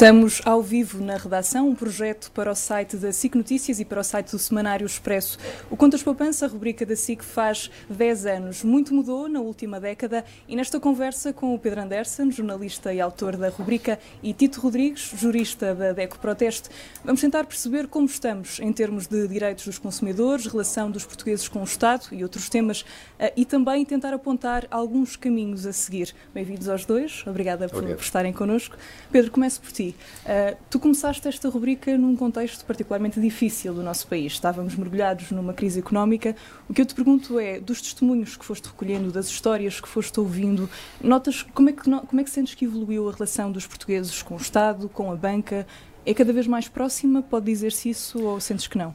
Estamos ao vivo na redação, um projeto para o site da SIC Notícias e para o site do Semanário Expresso. O Contas Poupança, a rubrica da SIC, faz 10 anos. Muito mudou na última década e nesta conversa com o Pedro Anderson, jornalista e autor da rubrica, e Tito Rodrigues, jurista da DECO Proteste, vamos tentar perceber como estamos em termos de direitos dos consumidores, relação dos portugueses com o Estado e outros temas, eh, e também tentar apontar alguns caminhos a seguir. Bem-vindos aos dois, obrigada por, por estarem connosco. Pedro, começo por ti Uh, tu começaste esta rubrica num contexto particularmente difícil do nosso país. Estávamos mergulhados numa crise económica. O que eu te pergunto é, dos testemunhos que foste recolhendo, das histórias que foste ouvindo, notas como é que, como é que sentes que evoluiu a relação dos portugueses com o Estado, com a banca? É cada vez mais próxima? Pode dizer-se isso ou sentes que não?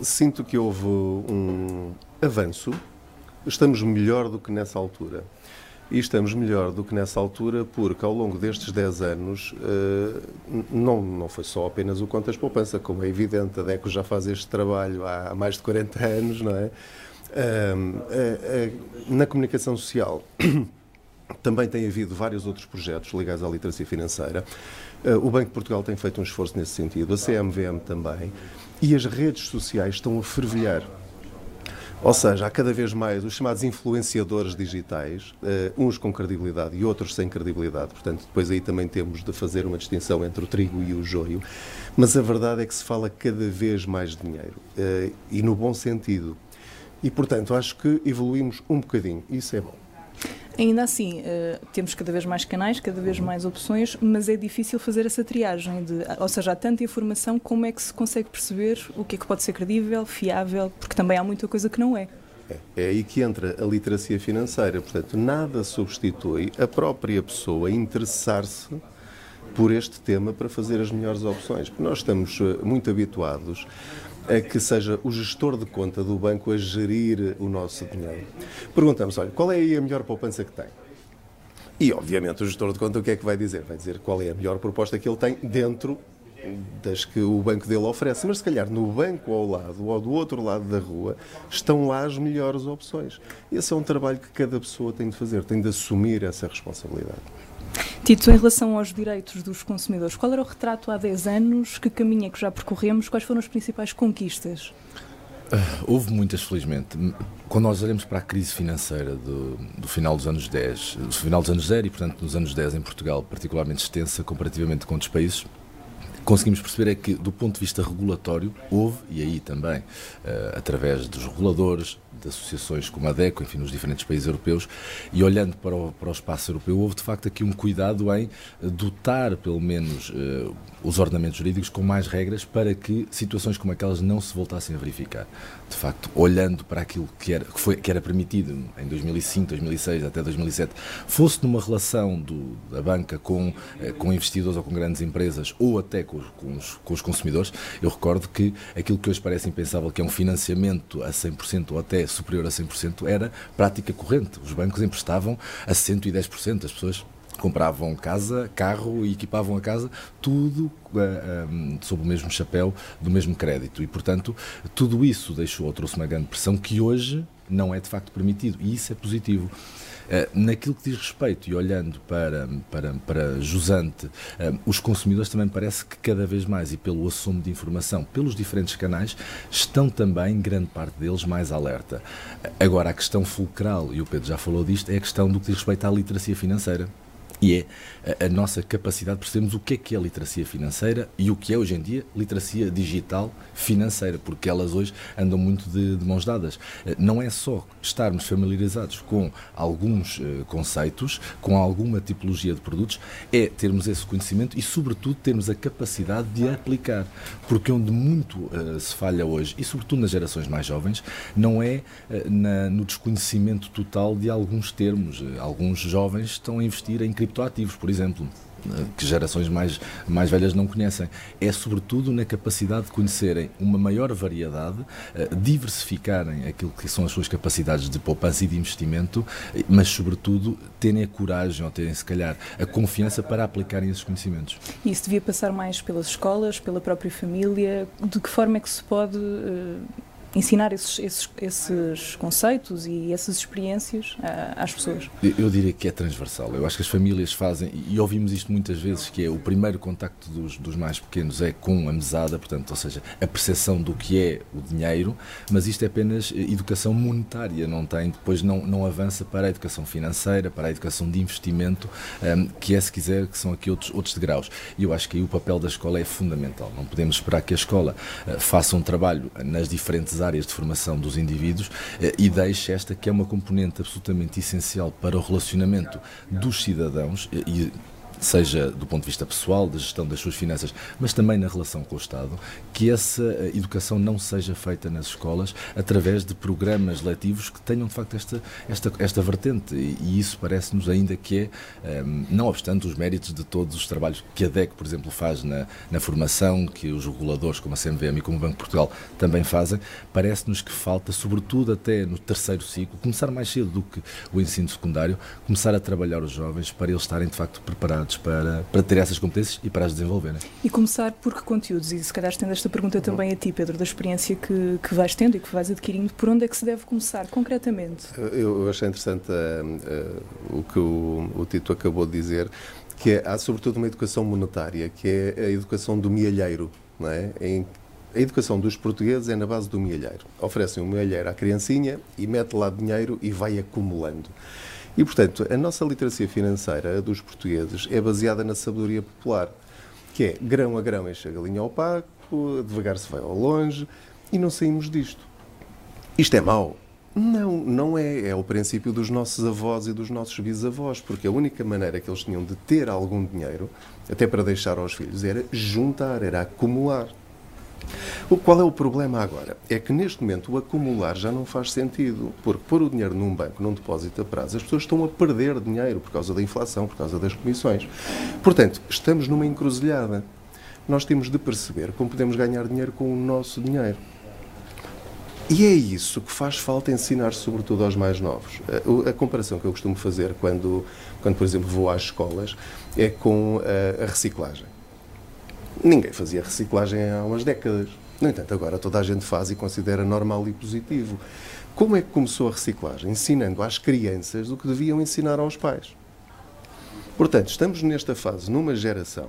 Sinto que houve um avanço. Estamos melhor do que nessa altura. E estamos melhor do que nessa altura, porque ao longo destes 10 anos, eh, não, não foi só apenas o Contas Poupança, como é evidente, a DECO já faz este trabalho há mais de 40 anos, não é? Na comunicação social também tem havido vários outros projetos ligados à literacia financeira. Eh, o Banco de Portugal tem feito um esforço nesse sentido, a CMVM também, e as redes sociais estão a fervilhar. Ou seja, há cada vez mais os chamados influenciadores digitais, uh, uns com credibilidade e outros sem credibilidade. Portanto, depois aí também temos de fazer uma distinção entre o trigo e o joio. Mas a verdade é que se fala cada vez mais de dinheiro uh, e no bom sentido. E, portanto, acho que evoluímos um bocadinho. Isso é bom. Ainda assim, uh, temos cada vez mais canais, cada vez mais opções, mas é difícil fazer essa triagem, de, ou seja, há tanta informação, como é que se consegue perceber o que é que pode ser credível, fiável, porque também há muita coisa que não é. É, é aí que entra a literacia financeira. Portanto, nada substitui a própria pessoa interessar-se por este tema para fazer as melhores opções. Porque nós estamos eh, muito habituados a que seja o gestor de conta do banco a gerir o nosso dinheiro. Perguntamos, olha, qual é a melhor poupança que tem? E, obviamente, o gestor de conta o que é que vai dizer? Vai dizer qual é a melhor proposta que ele tem dentro das que o banco dele oferece. Mas, se calhar, no banco ao lado ou do outro lado da rua, estão lá as melhores opções. Esse é um trabalho que cada pessoa tem de fazer, tem de assumir essa responsabilidade. Tito, em relação aos direitos dos consumidores, qual era o retrato há 10 anos? Que caminho é que já percorremos? Quais foram as principais conquistas? Uh, houve muitas, felizmente. Quando nós olhamos para a crise financeira do, do, final dos anos 10, do final dos anos 0 e, portanto, nos anos 10 em Portugal, particularmente extensa comparativamente com outros países, conseguimos perceber é que, do ponto de vista regulatório, houve, e aí também, uh, através dos reguladores, de associações como a DECO, enfim, nos diferentes países europeus, e olhando para o, para o espaço europeu, houve de facto aqui um cuidado em dotar, pelo menos, uh, os ordenamentos jurídicos com mais regras para que situações como aquelas não se voltassem a verificar. De facto, olhando para aquilo que era, que foi, que era permitido em 2005, 2006 até 2007, fosse numa relação do, da banca com, uh, com investidores ou com grandes empresas ou até com, com, os, com os consumidores, eu recordo que aquilo que hoje parece impensável, que é um financiamento a 100% ou até superior a 100% era prática corrente. Os bancos emprestavam a 110%. As pessoas compravam casa, carro e equipavam a casa, tudo uh, eh, um, eh, sob o mesmo chapéu do mesmo crédito. E, portanto, tudo isso deixou, trouxe uma grande pressão que hoje não é de facto permitido. E isso é positivo. Eh, naquilo que diz respeito, e olhando para, para, para Jusante, eh, os consumidores também parece que cada vez mais, e pelo assunto de informação, pelos diferentes canais, estão também, grande parte deles, mais alerta. Agora, a questão fulcral, e o Pedro já falou disto, é a questão do que diz respeito à literacia financeira e é a, a, nossa capacidade de percebermos o que é que é literacia financeira e o que é hoje em dia literacia digital financeira, porque elas hoje andam muito de, de mãos dadas. Eh, não é só estarmos familiarizados com alguns uh, conceitos, com alguma tipologia de produtos, é termos esse conhecimento e, sobretudo, termos a capacidade de aplicar. Porque onde muito uh, se falha hoje, e sobretudo nas gerações mais jovens, não é na, no desconhecimento total de alguns termos. alguns jovens estão a investir em criptoativos, por exemplo que gerações mais, mais velhas não conhecem. É sobretudo na capacidade de conhecerem uma maior variedade, eh, diversificarem aquilo que são as suas capacidades de poupança e de investimento, mas sobretudo terem a coragem ou terem se calhar a confiança para aplicarem esses conhecimentos. E isso devia passar mais pelas escolas, pela própria família? De que forma é que se pode ensinar esses, esses, esses, conceitos e essas experiências uh, às pessoas? Eu diria que é transversal. Eu acho que as famílias fazem, e ouvimos isto muitas vezes, que é o primeiro contacto dos, dos mais pequenos é com a mesada, portanto, ou seja, a percepção do que é o dinheiro, mas isto é apenas educação monetária, não tem, depois não, não avança para a educação financeira, para a educação de investimento, um, que é, se quiser, que são aqui outros, outros degraus. E eu acho que aí o papel da escola é fundamental. Não podemos esperar que a escola uh, faça um trabalho nas diferentes áreas de formação dos indivíduos uh, e deixe esta que é uma componente absolutamente essencial para o relacionamento dos cidadãos uh, e seja do ponto de vista pessoal, da gestão das suas finanças, mas também na relação com o Estado, que essa eh, educação não seja feita nas escolas através de programas letivos que tenham de facto esta, esta, esta vertente. E, isso parece-nos ainda que é, ehm, não obstante os méritos de todos os trabalhos que a DEC, por exemplo, faz na, na formação, que os reguladores como a CMVM e como o Banco de Portugal também fazem, parece-nos que falta, sobretudo até no terceiro ciclo, começar mais cedo do que o ensino secundário, começar a trabalhar os jovens para eles estarem de facto preparados para, para ter essas competências e para as desenvolverem. E começar por que conteúdos? E se calhar estendo esta pergunta também a ti, Pedro, da experiência que, que vais tendo e que vais adquirindo, por onde é que se deve começar concretamente? Eu, eu achei interessante uh, uh, o que o, o Tito acabou de dizer, que é, há sobretudo uma educação monetária, que é a educação do mielheiro, não é? Em, a educação dos portugueses é na base do mielheiro. Oferecem um mielheiro à criancinha e mete lá dinheiro e vai acumulando. E, portanto, a nossa literacia financeira, a dos portugueses, é baseada na sabedoria popular, que é grão a grão enche a galinha ao paco, devagar se vai ao longe, e não saímos disto. Isto é mau? Não, não é. É o princípio dos nossos avós e dos nossos bisavós, porque a única maneira que eles tinham de ter algum dinheiro, até para deixar aos filhos, era juntar, era acumular. O, qual é o problema agora? É que neste momento o acumular já não faz sentido, porque pôr o dinheiro num banco, num depósito a prazo, as pessoas estão a perder dinheiro por causa da inflação, por causa das comissões. Portanto, estamos numa encruzilhada. Nós temos de perceber como podemos ganhar dinheiro com o nosso dinheiro. E é isso que faz falta ensinar, sobretudo aos mais novos. A, a, comparação que eu costumo fazer quando, quando, por exemplo, vou às escolas é com a, a reciclagem. Ninguém fazia reciclagem há umas décadas. No entanto, agora toda a gente faz e considera normal e positivo. Como é que começou a reciclagem? Ensinando às crianças o que deviam ensinar aos pais. Portanto, estamos nesta fase, numa geração,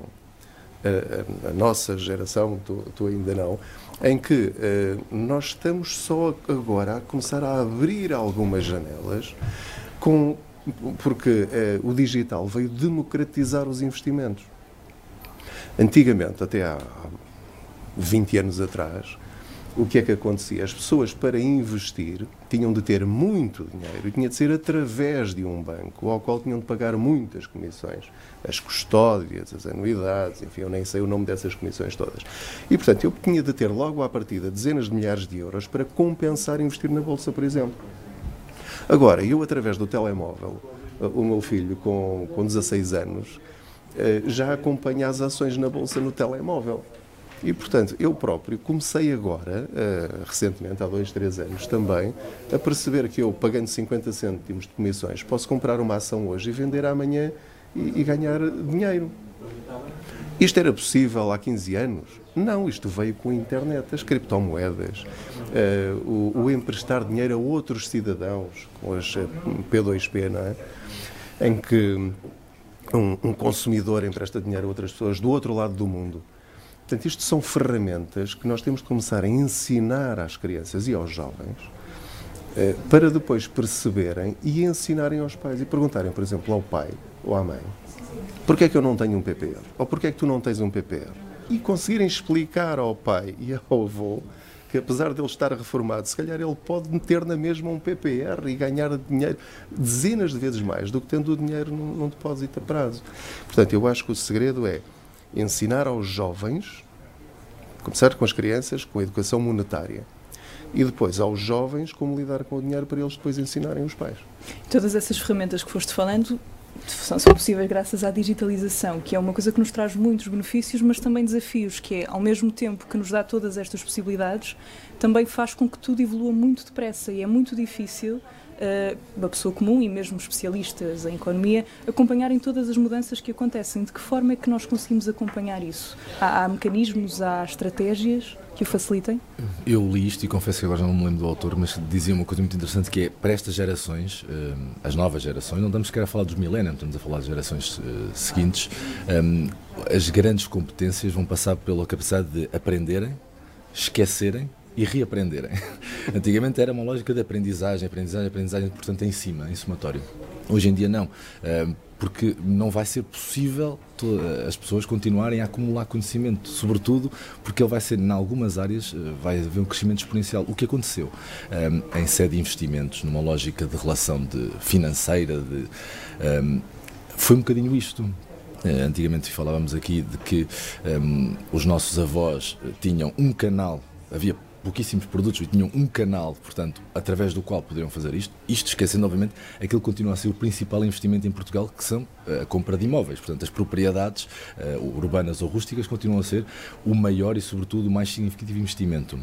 a, a, a nossa geração, tu, ainda não, em que uh, nós estamos só agora a começar a abrir algumas janelas, com, porque uh, o digital veio democratizar os investimentos. Antigamente, até há 20 anos atrás, o que é que acontecia? As pessoas, para investir, tinham de ter muito dinheiro e tinha de ser através de um banco, ao qual tinham de pagar muitas comissões. As custódias, as anuidades, enfim, eu nem sei o nome dessas comissões todas. E, portanto, eu tinha de ter logo à partida dezenas de milhares de euros para compensar investir na Bolsa, por exemplo. Agora, eu, através do telemóvel, o meu filho, com, com 16 anos, já acompanha as ações na Bolsa no telemóvel. E, portanto, eu próprio comecei agora, uh, recentemente, há dois, três anos também, a perceber que eu, pagando 50 cêntimos de comissões, posso comprar uma ação hoje e vender amanhã e, e ganhar dinheiro. Isto era possível há 15 anos? Não, isto veio com a internet, as criptomoedas, uh, o, o, emprestar dinheiro a outros cidadãos, com as P2P, não é? Em que um, um consumidor empresta dinheiro a outras pessoas do outro lado do mundo. Portanto, isto são ferramentas que nós temos de começar a ensinar às crianças e aos jovens eh, para depois perceberem e ensinarem aos pais e perguntarem, por exemplo, ao pai ou à mãe porquê é que eu não tenho um PPR? Ou porquê é que tu não tens um PPR? E conseguirem explicar ao pai e ao avô que apesar de ele estar reformado, se calhar ele pode meter na mesma um PPR e ganhar dinheiro dezenas de vezes mais do que tendo o dinheiro num, num depósito a prazo. Portanto, eu acho que o segredo é ensinar aos jovens, começar com as crianças, com a educação monetária, e depois aos jovens como lidar com o dinheiro para eles depois ensinarem os pais. Todas essas ferramentas que foste falando são possíveis graças à digitalização, que é uma coisa que nos traz muitos benefícios, mas também desafios, que é, ao mesmo tempo que nos dá todas estas possibilidades, também faz com que tudo evolua muito depressa e é muito difícil uma pessoa comum e mesmo especialistas em economia acompanharem todas as mudanças que acontecem? De que forma é que nós conseguimos acompanhar isso? Há, há mecanismos, há estratégias? que o facilitem? Eu li isto e confesso que agora não me lembro do autor, mas dizia uma coisa muito interessante que é para estas gerações, eh, as novas gerações, não estamos sequer a falar dos millennials, estamos a falar das gerações eh, seguintes, eh, as grandes competências vão passar pela capacidade de aprenderem, esquecerem e reaprenderem. Antigamente era uma lógica de aprendizagem, aprendizagem, aprendizagem, portanto em cima, em somatório. Hoje em dia não porque não vai ser possível as pessoas continuarem a acumular conhecimento, sobretudo porque ele vai ser, em algumas áreas, eh, vai haver um crescimento exponencial. O que aconteceu em sede de investimentos, numa lógica de relação de financeira, de, foi um bocadinho isto. Eh, antigamente falávamos aqui de que os nossos avós tinham um canal, havia pouquíssimos produtos e tinham um canal, portanto, através do qual poderiam fazer isto. Isto esquecendo, obviamente, aquilo que continua a ser o principal investimento em Portugal, que são eh, a compra de imóveis. Portanto, as propriedades uh, urbanas ou rústicas continuam a ser o maior e, sobretudo, o mais significativo investimento.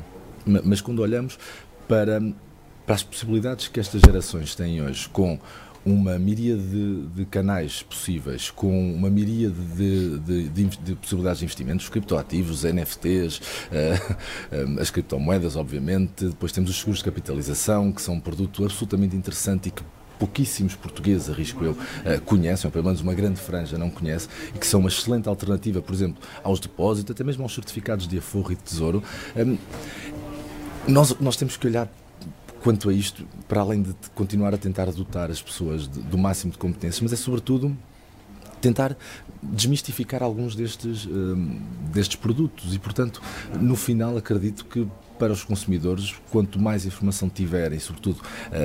Mas quando olhamos para, para as possibilidades que estas gerações têm hoje com uma miríade de, de, canais possíveis, com uma miríade de, de, de possibilidades de investimentos, os criptoativos, NFTs, uh, uh, as criptomoedas, obviamente, depois temos os seguros de capitalização, que são um produto absolutamente interessante e que pouquíssimos portugueses, arrisco eu, uh, conhecem, ou pelo menos uma grande franja não conhece, e que são uma excelente alternativa, por exemplo, aos depósitos, até mesmo aos certificados de aforro e de tesouro. Um, nós, nós temos que olhar quanto a isto, para além de continuar a tentar dotar as pessoas de, do máximo de competências, mas é sobretudo tentar desmistificar alguns destes, um, destes produtos. E, portanto, no final acredito que para os consumidores, quanto mais informação tiverem, sobretudo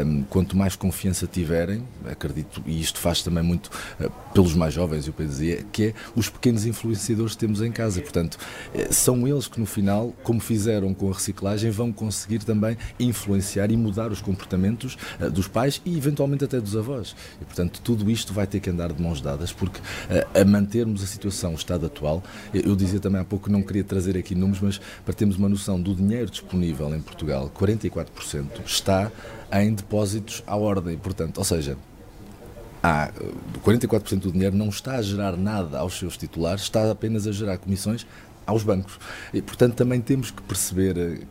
um, quanto mais confiança tiverem, acredito, e isto faz também muito uh, pelos mais jovens, eu dizia, que é os pequenos influenciadores que temos em casa. Portanto, uh, são eles que no final, como fizeram com a reciclagem, vão conseguir também influenciar e mudar os comportamentos uh, dos pais e eventualmente até dos avós. E, portanto, tudo isto vai ter que andar de mãos dadas, porque a mantermos a situação, o estado atual, eu dizia também há pouco que não queria trazer aqui números, mas para termos uma noção do dinheiro disponível em Portugal, 44%, está em depósitos à ordem. Portanto, ou seja, há 44% do dinheiro não está a gerar nada aos seus titulares, está apenas a gerar comissões aos bancos. E, portanto, também temos que perceber eh,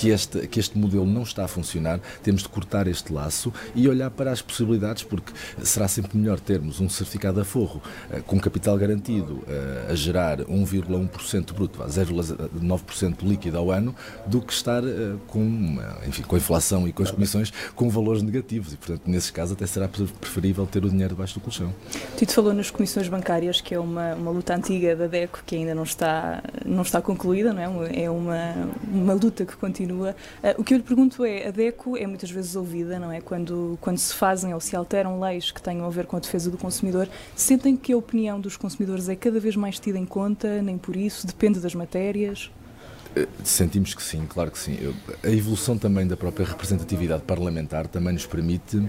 que este, que este modelo não está a funcionar, temos de cortar este laço e olhar para as possibilidades, porque será sempre melhor termos um certificado a forro uh, com capital garantido uh, a gerar 1,1% bruto, 0,9% líquido ao ano, do que estar uh, com, enfim, com a inflação e com as comissões com valores negativos. E, portanto, nesses casos, até será preferível ter o dinheiro debaixo do colchão. Tito falou nas comissões bancárias, que é uma, uma luta antiga da DECO, que ainda não está, não está concluída, não é? É uma, uma luta que continua continua. Uh, o que eu lhe pergunto é, a DECO é muitas vezes ouvida, não é? Quando, quando se fazem ou se alteram leis que tenham a ver com a defesa do consumidor, sentem que a opinião dos consumidores é cada vez mais tida em conta, nem por isso, depende das matérias? Eh, sentimos que sim, claro que sim. A evolução também da própria representatividade parlamentar também nos permite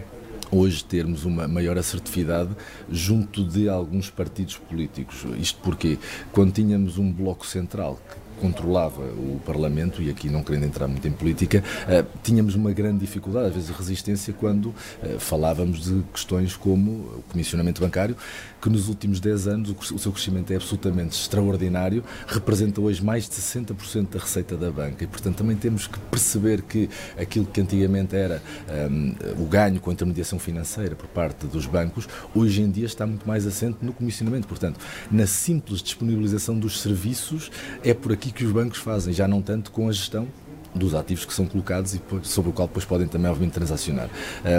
hoje termos uma maior assertividade junto de alguns partidos políticos. Isto porque, quando tínhamos um bloco central que controlava o Parlamento, e aqui não querendo entrar muito em política, uh, tínhamos uma grande dificuldade, às vezes resistência, quando uh, falávamos de questões como o comissionamento bancário, que nos últimos 10 anos o, seu crescimento é absolutamente extraordinário, representa hoje mais de 60% da receita da banca e, portanto, também temos que perceber que aquilo que antigamente era um, o ganho com a intermediação financeira por parte dos bancos, hoje em dia está muito mais assente no comissionamento. Portanto, na simples disponibilização dos serviços, é por aqui que os bancos fazem, já não tanto com a gestão dos ativos que são colocados e sobre o qual depois podem também, obviamente, transacionar.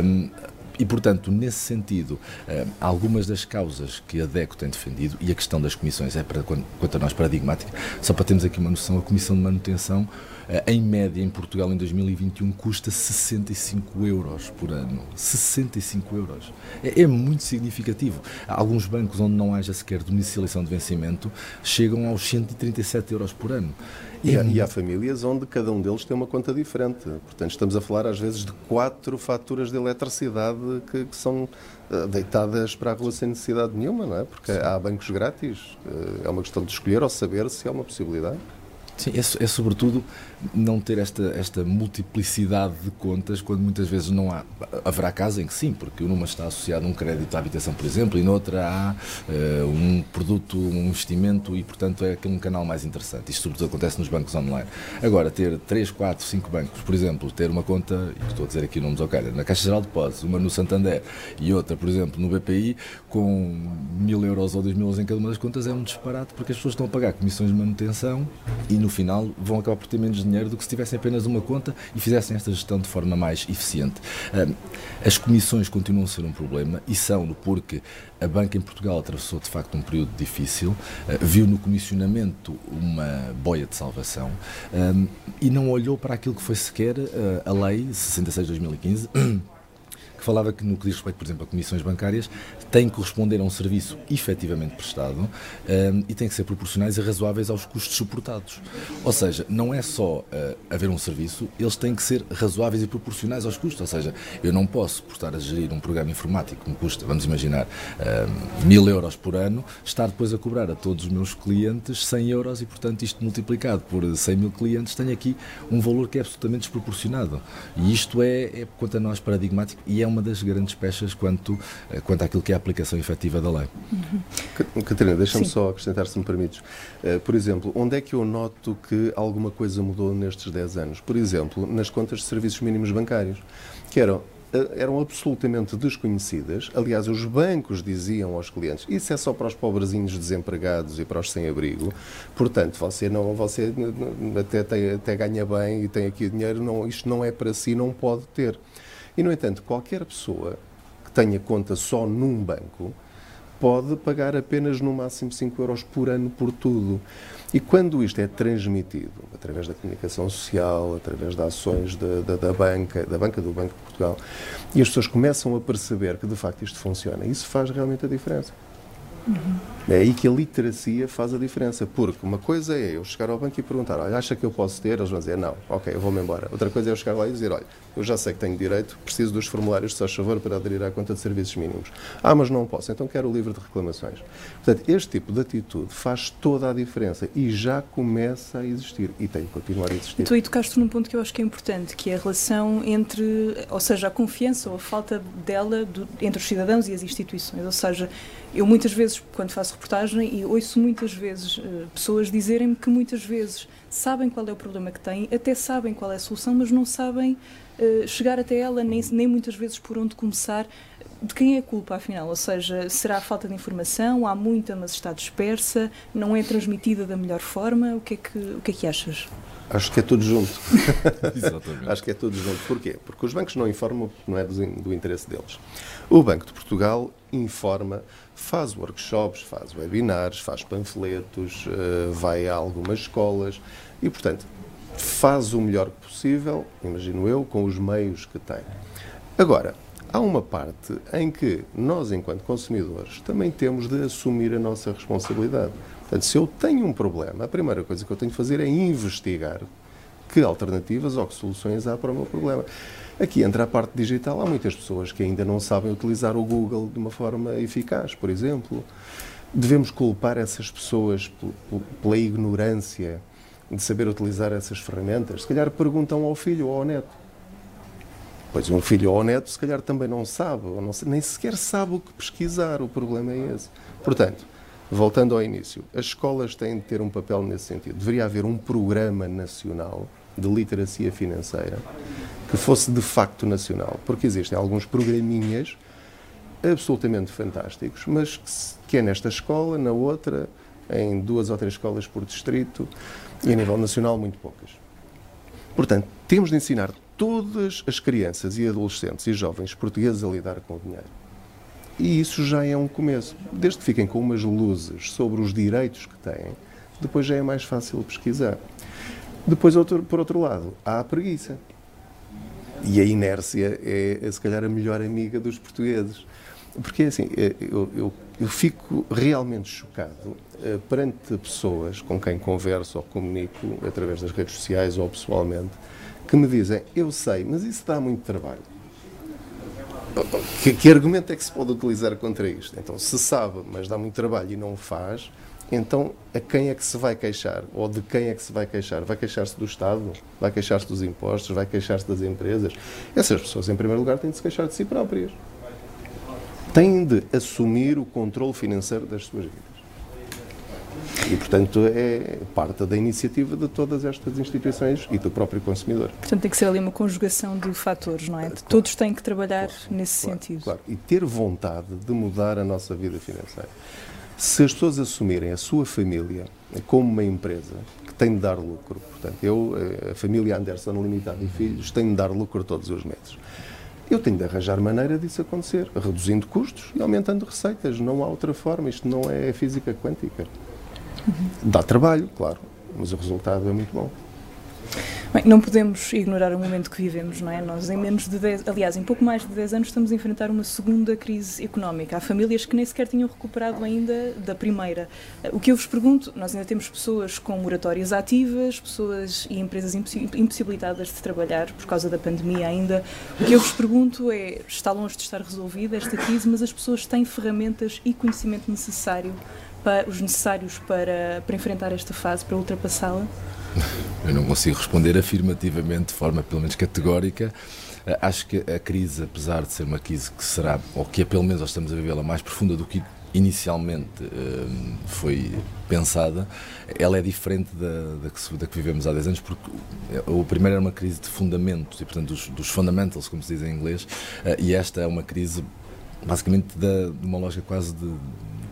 Um, e, portanto, nesse sentido, algumas das causas que a DECO tem defendido, e a questão das comissões é, para, quanto a nós, paradigmática, só para termos aqui uma noção, a Comissão de Manutenção em média, em Portugal, em 2021, custa 65 euros por ano. 65 euros. É, é, muito significativo. Há alguns bancos onde não haja sequer domiciliação de vencimento chegam aos 137 euros por ano. E, há, e há famílias onde cada um deles tem uma conta diferente. Portanto, estamos a falar às vezes de quatro faturas de eletricidade que, que são eh, deitadas para a rua sem necessidade nenhuma, não é? Porque há bancos grátis. Eh, é uma questão de escolher ou saber se é uma possibilidade. Sim, é, é, sobretudo não ter esta, esta multiplicidade de contas quando muitas vezes não há. Haverá casos em que sim, porque numa está associado um crédito à habitação, por exemplo, e noutra há uh, um produto, um investimento e, portanto, é um canal mais interessante. Isto, sobretudo, acontece nos bancos online. Agora, ter 3, 4, 5 bancos, por exemplo, ter uma conta, estou a dizer aqui nomes ao calhar, na Caixa Geral de Depósitos, uma no Santander e outra, por exemplo, no BPI, com mil euros ou dois mil euros em cada uma das contas, é um disparate porque as pessoas estão a pagar comissões de manutenção e no final vão acabar por ter menos dinheiro do que se tivessem apenas uma conta e fizessem esta gestão de forma mais eficiente. As comissões continuam a ser um problema e são porque a banca em Portugal atravessou de facto um período difícil, ah, viu no comissionamento uma boia de salvação e não olhou para aquilo que foi sequer ah, a lei 66-2015 que falava que no que diz respeito, por exemplo, a comissões bancárias, têm que corresponder a um serviço efetivamente prestado um, e têm que ser proporcionais e razoáveis aos custos suportados. Ou seja, não é só uh, haver um serviço, eles têm que ser razoáveis e proporcionais aos custos. Ou seja, eu não posso, por estar a gerir um programa informático que me custa, vamos imaginar, uh, mil euros por ano, estar depois a cobrar a todos os meus clientes 100 euros e, portanto, isto multiplicado por 100 mil clientes, tenho aqui um valor que é absolutamente desproporcionado. E isto é, é quanto a nós, paradigmático e é uma das grandes peças quanto, eh, quanto àquilo que é a aplicação efetiva da lei. Uhum. Catarina, deixa-me só acrescentar, se me permites. Uh, por exemplo, onde é que eu noto que alguma coisa mudou nestes 10 anos? Por exemplo, nas contas de serviços mínimos bancários, que eram eh, eram absolutamente desconhecidas. Aliás, os bancos diziam aos clientes: isso é só para os pobrezinhos desempregados e para os sem-abrigo. Portanto, você não, você até, tem, até ganha bem e tem aqui dinheiro, não, isto não é para si, não pode ter. E, no entanto, qualquer pessoa que tenha conta só num banco pode pagar apenas no máximo 5 euros por ano por tudo. E quando isto é transmitido através da comunicação social, através de ações da, da, da, banca, da banca do Banco de Portugal, e as pessoas começam a perceber que de facto isto funciona, isso faz realmente a diferença. Uhum. É aí que a literacia faz a diferença, porque uma coisa é eu chegar ao banco e perguntar, olha, acha que eu posso ter? Eles vão dizer, não, ok, eu vou-me embora. Outra coisa é eu chegar lá e dizer, olha, eu já sei que tenho direito, preciso dos formulários, se favor, para aderir à conta de serviços mínimos. Ah, mas não posso, então quero o livro de reclamações. Portanto, este tipo de atitude faz toda a diferença e já começa a existir e tem que continuar a existir. Tu aí tocaste num ponto que eu acho que é importante, que é a relação entre, ou seja, a confiança ou a falta dela do, entre os cidadãos e as instituições. Ou seja, eu muitas vezes, quando faço reportagem, e ouço muitas vezes uh, pessoas dizerem-me que muitas vezes sabem qual é o problema que têm, até sabem qual é a solução, mas não sabem uh, chegar até ela, nem, nem muitas vezes por onde começar. De quem é a culpa, afinal? Ou seja, será a falta de informação? Há muita, mas está dispersa? Não é transmitida da melhor forma? O que é que, o que, é que achas? Acho que é tudo junto. Exatamente. Acho que é tudo junto. Porquê? Porque os bancos não informam, não é do, do interesse deles. O Banco de Portugal informa, faz workshops, faz webinars, faz panfletos, eh, vai a algumas escolas e, portanto, faz o melhor possível, imagino eu, com os meios que tem. Agora, há uma parte em que nós, enquanto consumidores, também temos de assumir a nossa responsabilidade. Portanto, se eu tenho um problema, a primeira coisa que eu tenho de fazer é investigar que alternativas ou que soluções há para o meu problema. Aqui entra a parte digital. Há muitas pessoas que ainda não sabem utilizar o Google de uma forma eficaz, por exemplo. Devemos culpar essas pessoas pela ignorância de saber utilizar essas ferramentas? Se calhar perguntam ao filho ou ao neto. Pois um filho ou neto, se calhar também não sabe, ou não, nem sequer sabe o que pesquisar. O problema é esse. Portanto, voltando ao início, as escolas têm de ter um papel nesse sentido. Deveria haver um programa nacional de literacia financeira que fosse de facto nacional, porque existem alguns programinhas absolutamente fantásticos, mas que, que é nesta escola, na outra, em duas ou três escolas por distrito e a nível nacional muito poucas. Portanto, temos de ensinar todas as crianças e adolescentes e jovens portugueses a lidar com o dinheiro. E isso já é um começo. Desde que fiquem com umas luzes sobre os direitos que têm, depois já é mais fácil pesquisar. Depois, por outro lado, há a preguiça. E a inércia é, é, se calhar, a melhor amiga dos portugueses. Porque, assim, é, eu, eu, eu fico realmente chocado uh, perante pessoas com quem converso ou comunico através das redes sociais ou pessoalmente, que me dizem: Eu sei, mas isso dá muito trabalho. Que, que argumento é que se pode utilizar contra isto? Então, se sabe, mas dá muito trabalho e não faz, então a quem é que se vai queixar? Ou de quem é que se vai queixar? Vai queixar-se do Estado? Vai queixar-se dos impostos? Vai queixar-se das empresas? Essas pessoas, em primeiro lugar, têm de se queixar de si próprias. Têm de assumir o controle financeiro das suas vidas. E, portanto, é parte da iniciativa de todas estas instituições e do próprio consumidor. Portanto, tem que ser ali uma conjugação de fatores, não é? Claro, Todos têm que trabalhar claro, nesse claro, sentido. Claro, e ter vontade de mudar a nossa vida financeira. Se as pessoas assumirem a sua família como uma empresa que tem de dar lucro, portanto, eu, eh, a família Anderson Limitada e Filhos, tem de dar lucro todos os meses. Eu tenho de arranjar maneira disso acontecer, reduzindo custos e aumentando receitas. Não há outra forma. Isto não é física quântica. Uhum. Dá trabalho, claro, mas o resultado é muito bom. Bem, não podemos ignorar o momento que vivemos, não é? Nós, em menos de 10, aliás, em pouco mais de 10 anos, estamos a enfrentar uma segunda crise económica. Há famílias que nem sequer tinham recuperado ainda da primeira. O que eu vos pergunto, nós ainda temos pessoas com moratórias ativas, pessoas e empresas impossibilitadas de trabalhar por causa da pandemia ainda. O que eu vos pergunto é, está longe de estar resolvida esta crise, mas as pessoas têm ferramentas e conhecimento necessário para, os necessários para, para enfrentar esta fase, para ultrapassá-la? Eu não consigo responder afirmativamente, de forma pelo menos categórica. Eh, acho que a crise, apesar de ser uma crise que será, ou que é pelo menos nós estamos a vivê-la mais profunda do que inicialmente eh, foi pensada, ela é diferente da, da, que, da, que, vivemos há 10 anos, porque o primeiro era uma crise de fundamentos, e portanto dos, dos fundamentals, como se diz em inglês, eh, e esta é uma crise basicamente de uma lógica quase de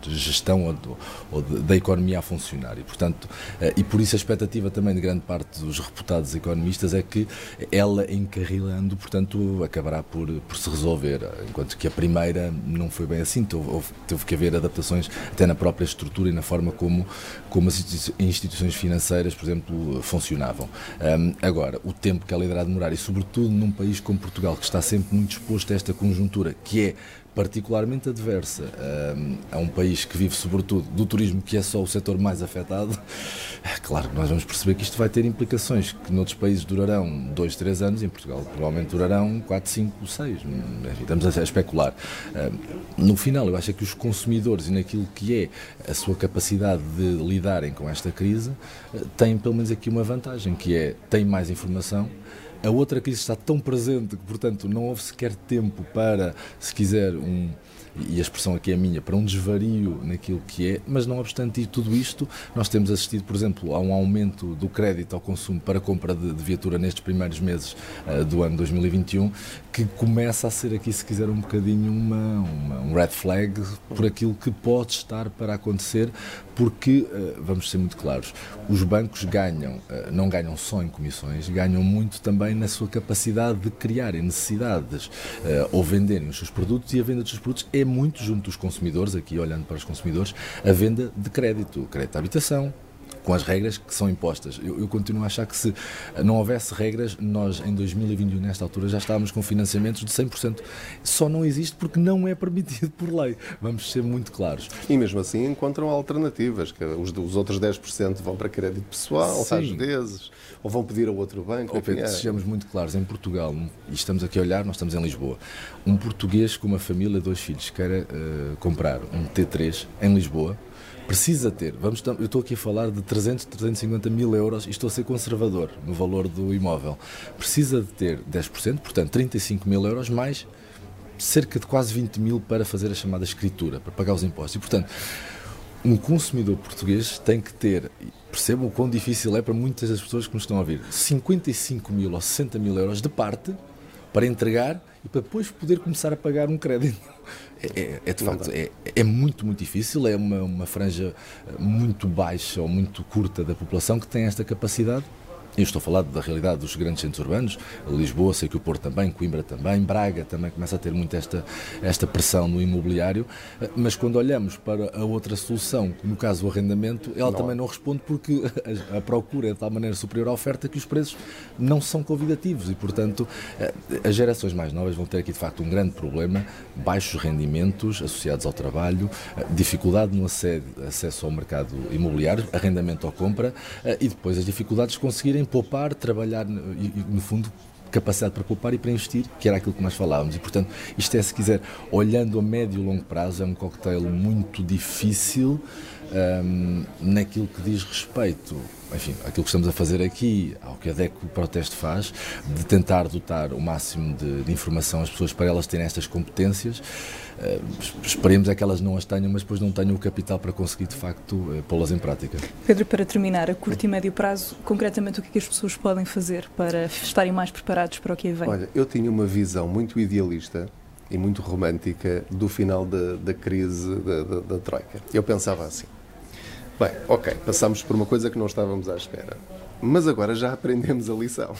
de gestão ou, de, ou de, da economia a funcionar. E, portanto, eh, e por isso a expectativa também de grande parte dos reputados economistas é que ela, encarrilando, portanto, acabará por, por se resolver, enquanto que a primeira não foi bem assim, teve, teve que haver adaptações até na própria estrutura e na forma como, como as instituições financeiras, por exemplo, funcionavam. Um, agora, o tempo que ela irá demorar, e sobretudo num país como Portugal, que está sempre muito exposto a esta conjuntura, que é particularmente adversa a um país que vive sobretudo do turismo, que é só o setor mais afetado, é claro que nós vamos perceber que isto vai ter implicações que noutros países durarão dois, três anos, em Portugal provavelmente durarão quatro, cinco, seis. Enfim, estamos a especular. No final, eu acho que os consumidores e naquilo que é a sua capacidade de lidarem com esta crise, eh, têm pelo menos aqui uma vantagem, que é têm mais informação, a outra crise está tão presente que, portanto, não houve sequer tempo para, se quiser, um, e a expressão aqui é minha, para um desvario naquilo que é, mas não obstante tudo isto, nós temos assistido, por exemplo, a um aumento do crédito ao consumo para compra de, de viatura nestes primeiros meses uh, do ano 2021, que começa a ser aqui, se quiser, um bocadinho uma, uma, um red flag por aquilo que pode estar para acontecer, porque, uh, vamos ser muito claros, os bancos ganham, uh, não ganham só em comissões, ganham muito também na sua capacidade de criarem necessidades ou venderem os seus produtos e a venda dos seus produtos é muito junto dos consumidores, aqui olhando para os consumidores, a venda de crédito, crédito à habitação, com as regras que são impostas. Eu, eu, continuo a achar que se não houvesse regras, nós em 2021, nesta altura, já estávamos com financiamentos de 100%. Só não existe porque não é permitido por lei. Vamos ser muito claros. E mesmo assim encontram alternativas, que os, os outros 10% vão para crédito pessoal, Sim. às vezes, ou vão pedir a outro banco. Oh, Pedro, é. sejamos muito claros, em Portugal, e estamos aqui a olhar, nós estamos em Lisboa, um português com uma família, dois filhos, queira uh, comprar um T3 em Lisboa, precisa ter, vamos, eu estou aqui a falar de 300, 350 mil euros e estou a ser conservador no valor do imóvel, precisa de ter 10%, portanto 35 mil euros mais cerca de quase 20 mil para fazer a chamada escritura, para pagar os impostos. E, portanto, um consumidor português tem que ter, percebam o quão difícil é para muitas das pessoas que nos estão a ouvir, 55 mil ou 60 mil euros de parte para entregar e para depois poder começar a pagar um crédito. É, é, é de facto, é, é, muito, muito difícil, é uma, uma franja muito baixa ou muito curta da população que tem esta capacidade eu estou a falar da realidade dos grandes centros urbanos, Lisboa, sei que o Porto também, Coimbra também, Braga também começa a ter muito esta, esta pressão no imobiliário, mas quando olhamos para a outra solução, no caso o arrendamento, ela não. também não responde porque a, a, procura é de tal maneira superior à oferta que os preços não são convidativos e, portanto, eh, as gerações mais novas vão ter aqui de facto um grande problema, baixos rendimentos associados ao trabalho, eh, dificuldade no acesso ao mercado imobiliário, arrendamento ou compra eh, e depois as dificuldades de conseguirem poupar, trabalhar no fundo, capacidade para poupar e para investir, que era aquilo que nós falávamos. E, portanto, isto é, se quiser, olhando a médio e longo prazo, é um cocktail muito difícil, um, naquilo que diz respeito, enfim, aquilo que estamos a fazer aqui, ao que a DECO Proteste faz, de tentar dotar o máximo de, de informação às pessoas para elas terem estas competências. Uh, esperemos é que elas não as tenham, mas depois não tenham o capital para conseguir, de facto, uh, pô-las em prática. Pedro, para terminar, a curto e médio prazo, concretamente o que, é que as pessoas podem fazer para estarem mais preparados para o que aí vem? Olha, eu tinha uma visão muito idealista e muito romântica do final da, da crise da, da, da Troika. Eu pensava assim, Bem, ok, passámos por uma coisa que não estávamos à espera. Mas agora já aprendemos a lição.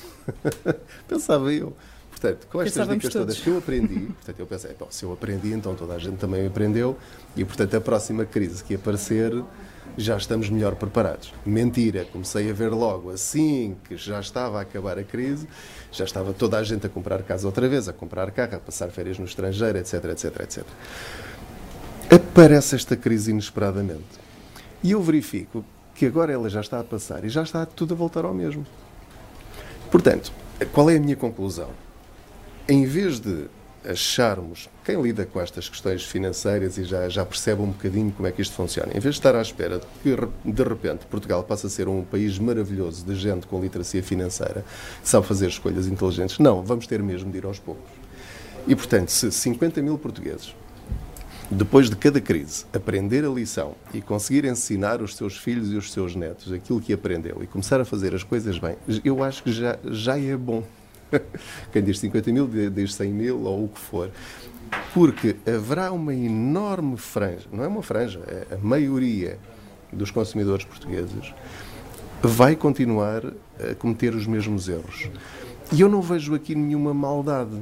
Pensava eu. Portanto, com estas Pensávamos dicas todos. todas que eu aprendi, portanto, eu pensei, bom, se eu aprendi, então toda a gente também aprendeu, e portanto a próxima crise que aparecer, já estamos melhor preparados. Mentira, comecei a ver logo, assim que já estava a acabar a crise, já estava toda a gente a comprar casa outra vez, a comprar carro, a passar férias no estrangeiro, etc, etc, etc. Aparece esta crise inesperadamente e eu verifico que agora ela já está a passar e já está tudo a voltar ao mesmo. Portanto, qual é a minha conclusão? Em vez de acharmos, quem lida com estas questões financeiras e já, já percebe um bocadinho como é que isto funciona, em vez de estar à espera de que de repente Portugal passe a ser um país maravilhoso de gente com literacia financeira, que sabe fazer escolhas inteligentes, não, vamos ter mesmo de ir aos poucos. E portanto, se 50 mil portugueses depois de cada crise, aprender a lição e conseguir ensinar os seus filhos e os seus netos aquilo que aprendeu e começar a fazer as coisas bem, eu acho que já, já é bom. Quem diz 50 mil, diz 100 mil ou o que for. Porque haverá uma enorme franja, não é uma franja, é a maioria dos consumidores portugueses vai continuar a cometer os mesmos erros. E eu não vejo aqui nenhuma maldade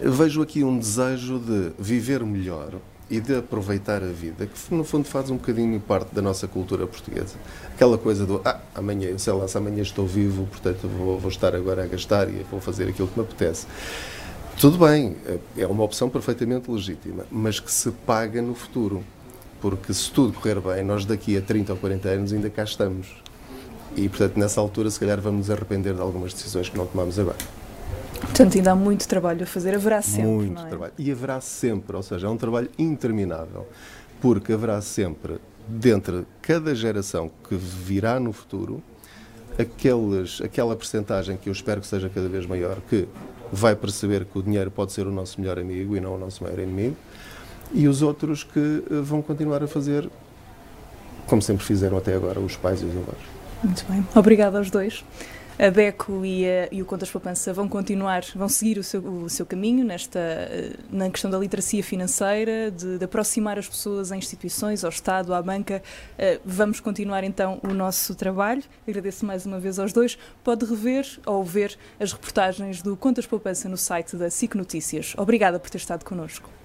vejo aqui um desejo de viver melhor e de aproveitar a vida, que no fundo faz um bocadinho parte da nossa cultura portuguesa. Aquela coisa do, ah, amanhã, sei lá, se amanhã estou vivo, portanto vou, vou estar agora a gastar e vou fazer aquilo que me apetece. Tudo bem, é uma opção perfeitamente legítima, mas que se paga no futuro. Porque se tudo correr bem, nós daqui a 30 ou 40 anos ainda cá estamos. E, portanto, nessa altura, se calhar, vamos nos arrepender de algumas decisões que não tomamos agora. Portanto, ainda há muito trabalho a fazer, haverá sempre. Muito é? trabalho. E haverá sempre, ou seja, é um trabalho interminável, porque haverá sempre, dentro de cada geração que virá no futuro, aqueles, aquela percentagem que eu espero que seja cada vez maior, que vai perceber que o dinheiro pode ser o nosso melhor amigo e não o nosso maior inimigo, e os outros que eh, vão continuar a fazer como sempre fizeram até agora, os pais e os avós. Muito bem. Obrigada aos dois a Beco e, a, e o Contas Poupança vão continuar, vão seguir o seu, o seu caminho nesta, eh, na questão da literacia financeira, de, de aproximar as pessoas a instituições, ao Estado, à banca. Eh, vamos continuar então o nosso trabalho. Agradeço mais uma vez aos dois. Pode rever ou ver as reportagens do Contas Poupança no site da SIC Notícias. Obrigada por ter estado connosco.